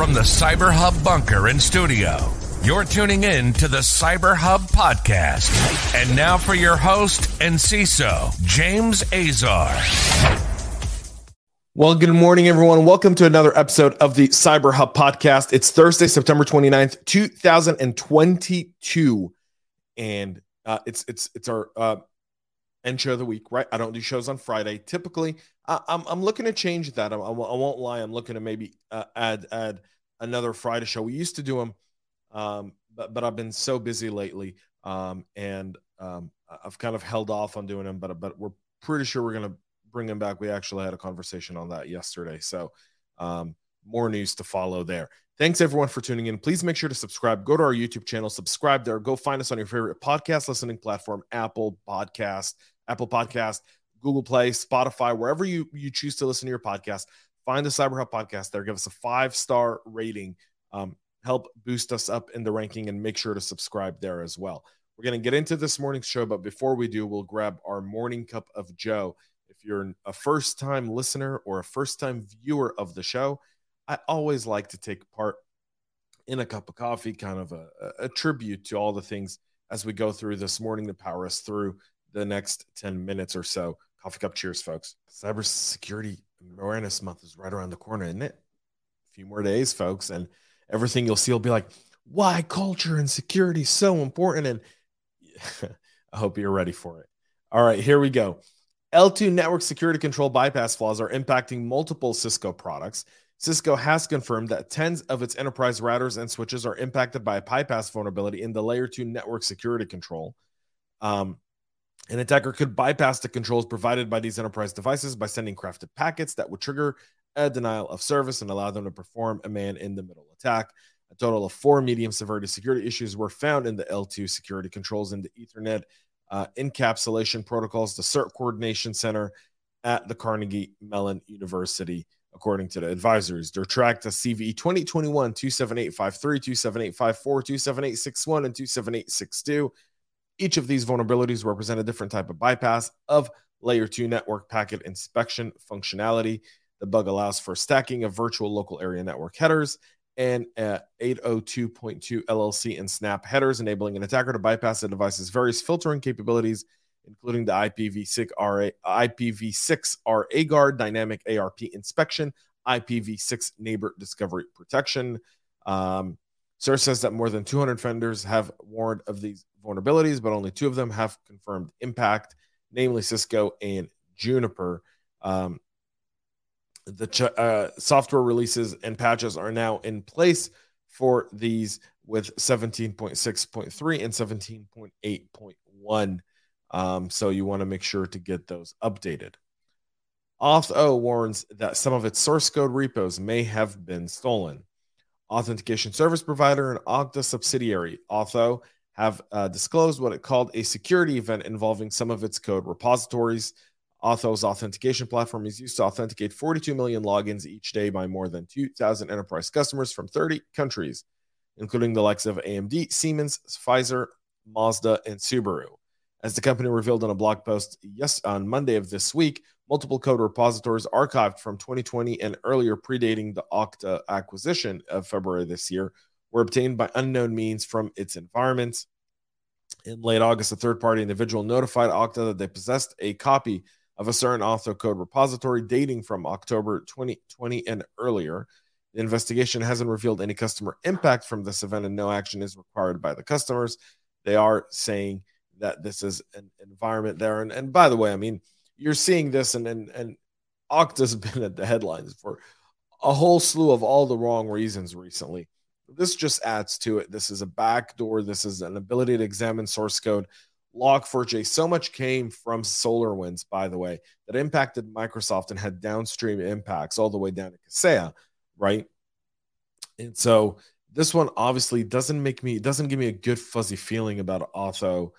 From the Cyber Hub bunker and studio, you're tuning in to the Cyber Hub podcast. And now for your host and CISO, James Azar. Well, good morning, everyone. Welcome to another episode of the Cyber Hub podcast. It's Thursday, September 29th, 2022. And uh, it's it's it's our uh, end show the week, right? I don't do shows on Friday. Typically, I, am I'm, I'm looking to change that. I, I, won't lie. I'm looking to maybe uh, add add another Friday show. We used to do them, um, but but I've been so busy lately, um, and um, I've kind of held off on doing them. But but we're pretty sure we're gonna bring them back. We actually had a conversation on that yesterday, so um, more news to follow there. Thanks everyone for tuning in. Please make sure to subscribe. Go to our YouTube channel, subscribe there. Go find us on your favorite podcast listening platform, Apple Podcast, Apple Podcast, Google Play, Spotify, wherever you you choose to listen to your podcast. Find the Cyber Hub podcast there. Give us a five star rating. Um, help boost us up in the ranking and make sure to subscribe there as well. We're going to get into this morning's show, but before we do, we'll grab our morning cup of Joe. If you're a first time listener or a first time viewer of the show, I always like to take part in a cup of coffee, kind of a, a tribute to all the things as we go through this morning to power us through the next 10 minutes or so. Coffee cup cheers, folks. Cybersecurity Awareness Month is right around the corner, isn't it? A few more days, folks, and everything you'll see will be like, why culture and security is so important? And I hope you're ready for it. All right, here we go. L2 network security control bypass flaws are impacting multiple Cisco products. Cisco has confirmed that tens of its enterprise routers and switches are impacted by a bypass vulnerability in the layer 2 network security control. Um, an attacker could bypass the controls provided by these enterprise devices by sending crafted packets that would trigger a denial of service and allow them to perform a man in the middle attack. A total of four medium severity security issues were found in the L2 security controls in the Ethernet uh, encapsulation protocols, the CERT Coordination Center at the Carnegie Mellon University according to the advisors. They're tracked as CVE 2021 27853, 27854, 27861, and 27862. Each of these vulnerabilities represent a different type of bypass of layer 2 network packet inspection functionality. The bug allows for stacking of virtual local area network headers and 802.2 LLC and snap headers, enabling an attacker to bypass the device's various filtering capabilities including the IPv6 RA, IPv6 RA guard, dynamic ARP inspection, IPv6 neighbor discovery protection. Um, CERT says that more than 200 vendors have warned of these vulnerabilities, but only two of them have confirmed impact, namely Cisco and Juniper. Um, the ch- uh, software releases and patches are now in place for these with 17.6.3 and 17.8.1 um, so you want to make sure to get those updated. Auth0 warns that some of its source code repos may have been stolen. Authentication service provider and Okta subsidiary Auth0 have uh, disclosed what it called a security event involving some of its code repositories. Auth0's authentication platform is used to authenticate 42 million logins each day by more than 2,000 enterprise customers from 30 countries, including the likes of AMD, Siemens, Pfizer, Mazda, and Subaru. As the company revealed in a blog post yes on Monday of this week, multiple code repositories archived from 2020 and earlier predating the Okta acquisition of February this year were obtained by unknown means from its environment. In late August, a third party individual notified Okta that they possessed a copy of a certain Auth0 code repository dating from October 2020 and earlier. The investigation hasn't revealed any customer impact from this event, and no action is required by the customers. They are saying that this is an environment there. And and by the way, I mean you're seeing this, and and and Okta's been at the headlines for a whole slew of all the wrong reasons recently. This just adds to it. This is a backdoor. This is an ability to examine source code. Log4j. So much came from SolarWinds, by the way, that impacted Microsoft and had downstream impacts all the way down to Kaseya, right? And so this one obviously doesn't make me doesn't give me a good fuzzy feeling about Auth0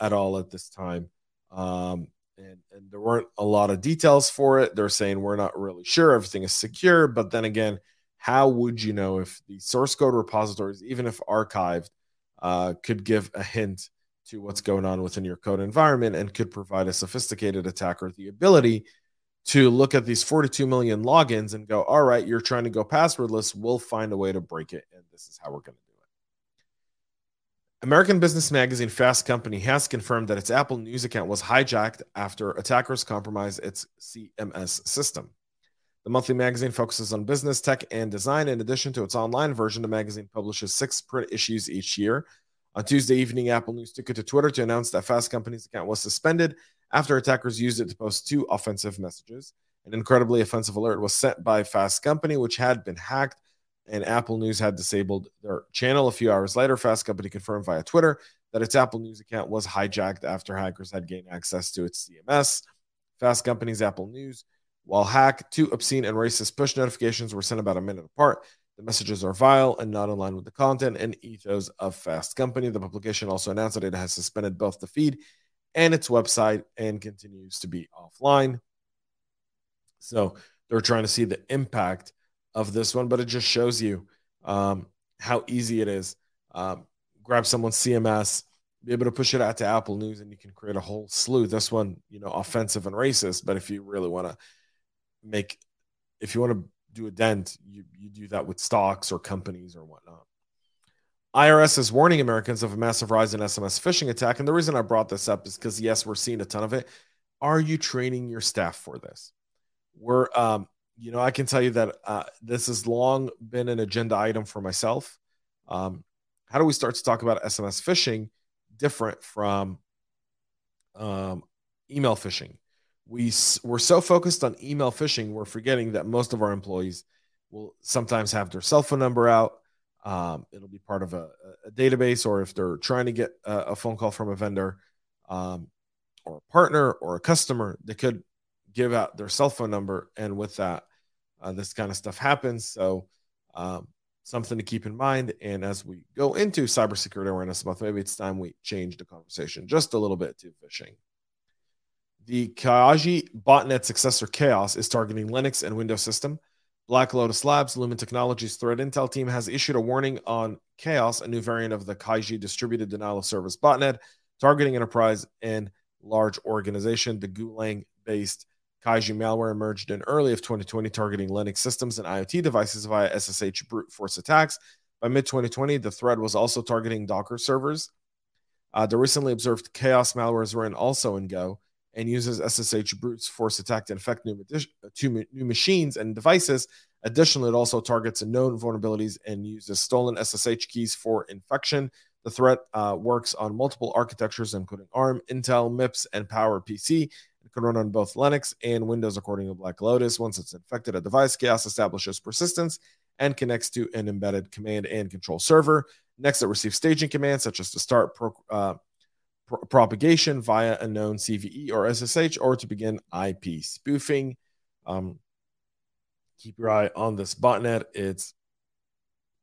at all at this time. Um, and, and there weren't a lot of details for it. They're saying we're not really sure everything is secure, but then again, how would you know if the source code repositories, even if archived, uh, could give a hint to what's going on within your code environment and could provide a sophisticated attacker the ability to look at these 42 million logins and go, all right, you're trying to go passwordless. We'll find a way to break it. And this is how we're going to do it. American Business Magazine Fast Company has confirmed that its Apple News account was hijacked after attackers compromised its CMS system. The monthly magazine focuses on business, tech, and design. In addition to its online version, the magazine publishes six print issues each year. On Tuesday evening, Apple News took it to Twitter to announce that Fast Company's account was suspended after attackers used it to post two offensive messages. An incredibly offensive alert was sent by Fast Company, which had been hacked, and Apple News had disabled their channel. A few hours later, Fast Company confirmed via Twitter that its Apple News account was hijacked after hackers had gained access to its CMS. Fast Company's Apple News, while hacked, two obscene and racist push notifications were sent about a minute apart. The messages are vile and not in line with the content and ethos of Fast Company. The publication also announced that it has suspended both the feed and its website and continues to be offline. So they're trying to see the impact of this one, but it just shows you um, how easy it is. Um, grab someone's CMS, be able to push it out to Apple News, and you can create a whole slew. This one, you know, offensive and racist. But if you really want to make, if you want to do a dent, you you do that with stocks or companies or whatnot. IRS is warning Americans of a massive rise in SMS phishing attack. And the reason I brought this up is because, yes, we're seeing a ton of it. Are you training your staff for this? We're, um, you know, I can tell you that uh, this has long been an agenda item for myself. Um, how do we start to talk about SMS phishing different from um, email phishing? We, we're so focused on email phishing, we're forgetting that most of our employees will sometimes have their cell phone number out um, it'll be part of a, a, database, or if they're trying to get a, a phone call from a vendor um, or a partner or a customer, they could give out their cell phone number. And with that, uh, this kind of stuff happens. So, um, something to keep in mind. And as we go into Cybersecurity Awareness Month, maybe it's time we change the conversation just a little bit to phishing. The Kaiji botnet successor Chaos is targeting Linux and Windows system. Black Lotus Labs, Lumen Technologies threat intel team has issued a warning on Chaos, a new variant of the Kaiji distributed denial of service botnet, targeting enterprise and large organization. The Golang based Kaiji malware emerged in early of 2020, targeting Linux systems and IoT devices via SSH brute force attacks. By mid 2020, the threat was also targeting Docker servers. Uh, the recently observed Chaos malware is run also in Go, and uses SSH brute force attack to infect new, two new machines and devices. Additionally, it also targets known vulnerabilities and uses stolen SSH keys for infection. The threat uh, works on multiple architectures, including ARM, Intel, MIPS, and PowerPC. Can run on both Linux and Windows, according to Black Lotus. Once it's infected, a device chaos establishes persistence and connects to an embedded command and control server. Next, it receives staging commands such as to start pro, uh, propagation via a known CVE or SSH or to begin IP spoofing. Um, keep your eye on this botnet. It's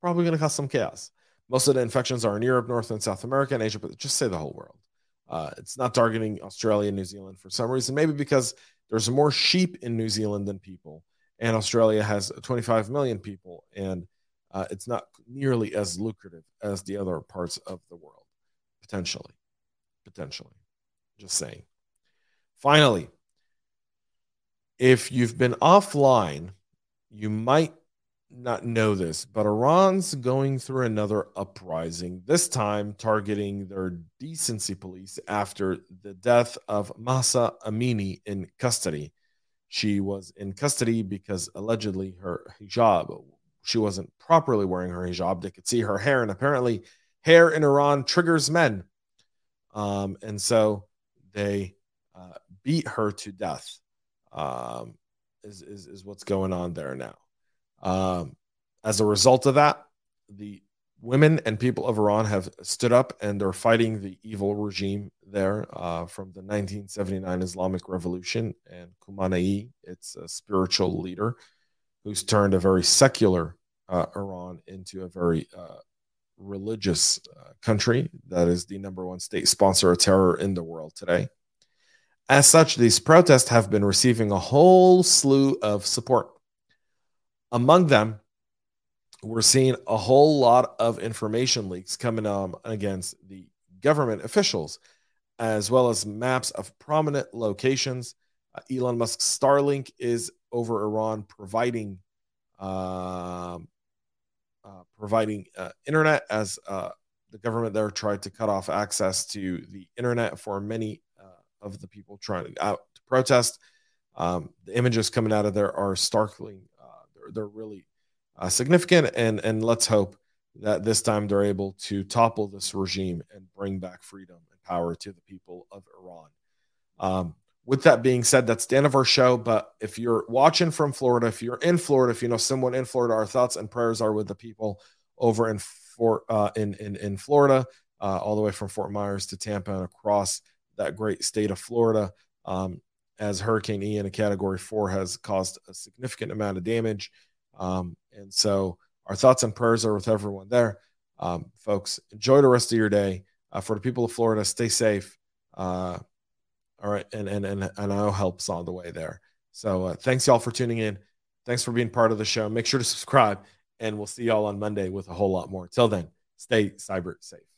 probably going to cause some chaos. Most of the infections are in Europe, North and South America, and Asia, but just say the whole world. Uh, it's not targeting Australia and New Zealand for some reason, maybe because there's more sheep in New Zealand than people, and Australia has 25 million people, and uh, it's not nearly as lucrative as the other parts of the world, potentially potentially. Just saying. Finally, if you've been offline, you might not know this, but Iran's going through another uprising, this time targeting their decency police after the death of Mahsa Amini in custody. She was in custody because allegedly her hijab, she wasn't properly wearing her hijab. They could see her hair, and apparently, hair in Iran triggers men. Um, and so they uh, beat her to death, um, is, is, is, what's going on there now. Um, as a result of that, the women and people of Iran have stood up and they're fighting the evil regime there uh, from the 1979 Islamic Revolution. And Khamenei, its a spiritual leader who's turned a very secular uh, Iran into a very uh, religious uh, country that is the number one state sponsor of terror in the world today. As such, these protests have been receiving a whole slew of support. Among them, we're seeing a whole lot of information leaks coming um, against the government officials, as well as maps of prominent locations. Uh, Elon Musk's Starlink is over Iran providing um, uh, providing uh, internet as uh, the government there tried to cut off access to the internet for many uh, of the people trying to out to protest. Um, the images coming out of there are starkly, uh, they're, really uh, significant, and and let's hope that this time they're able to topple this regime and bring back freedom and power to the people of Iran. Um, with that being said, that's the end of our show. But if you're watching from Florida, if you're in Florida, if you know someone in Florida, our thoughts and prayers are with the people over in Fort uh, in, in in Florida, uh, all the way from Fort Myers to Tampa and across that great state of Florida. Um, as Hurricane Ian, a Category Four, has caused a significant amount of damage, um, and so our thoughts and prayers are with everyone there, um, folks. Enjoy the rest of your day. Uh, for the people of Florida, stay safe. Uh, all right, and and and and I know help's on the way there. So uh, thanks y'all for tuning in. Thanks for being part of the show. Make sure to subscribe, and we'll see y'all on Monday with a whole lot more. Till then, stay cyber safe.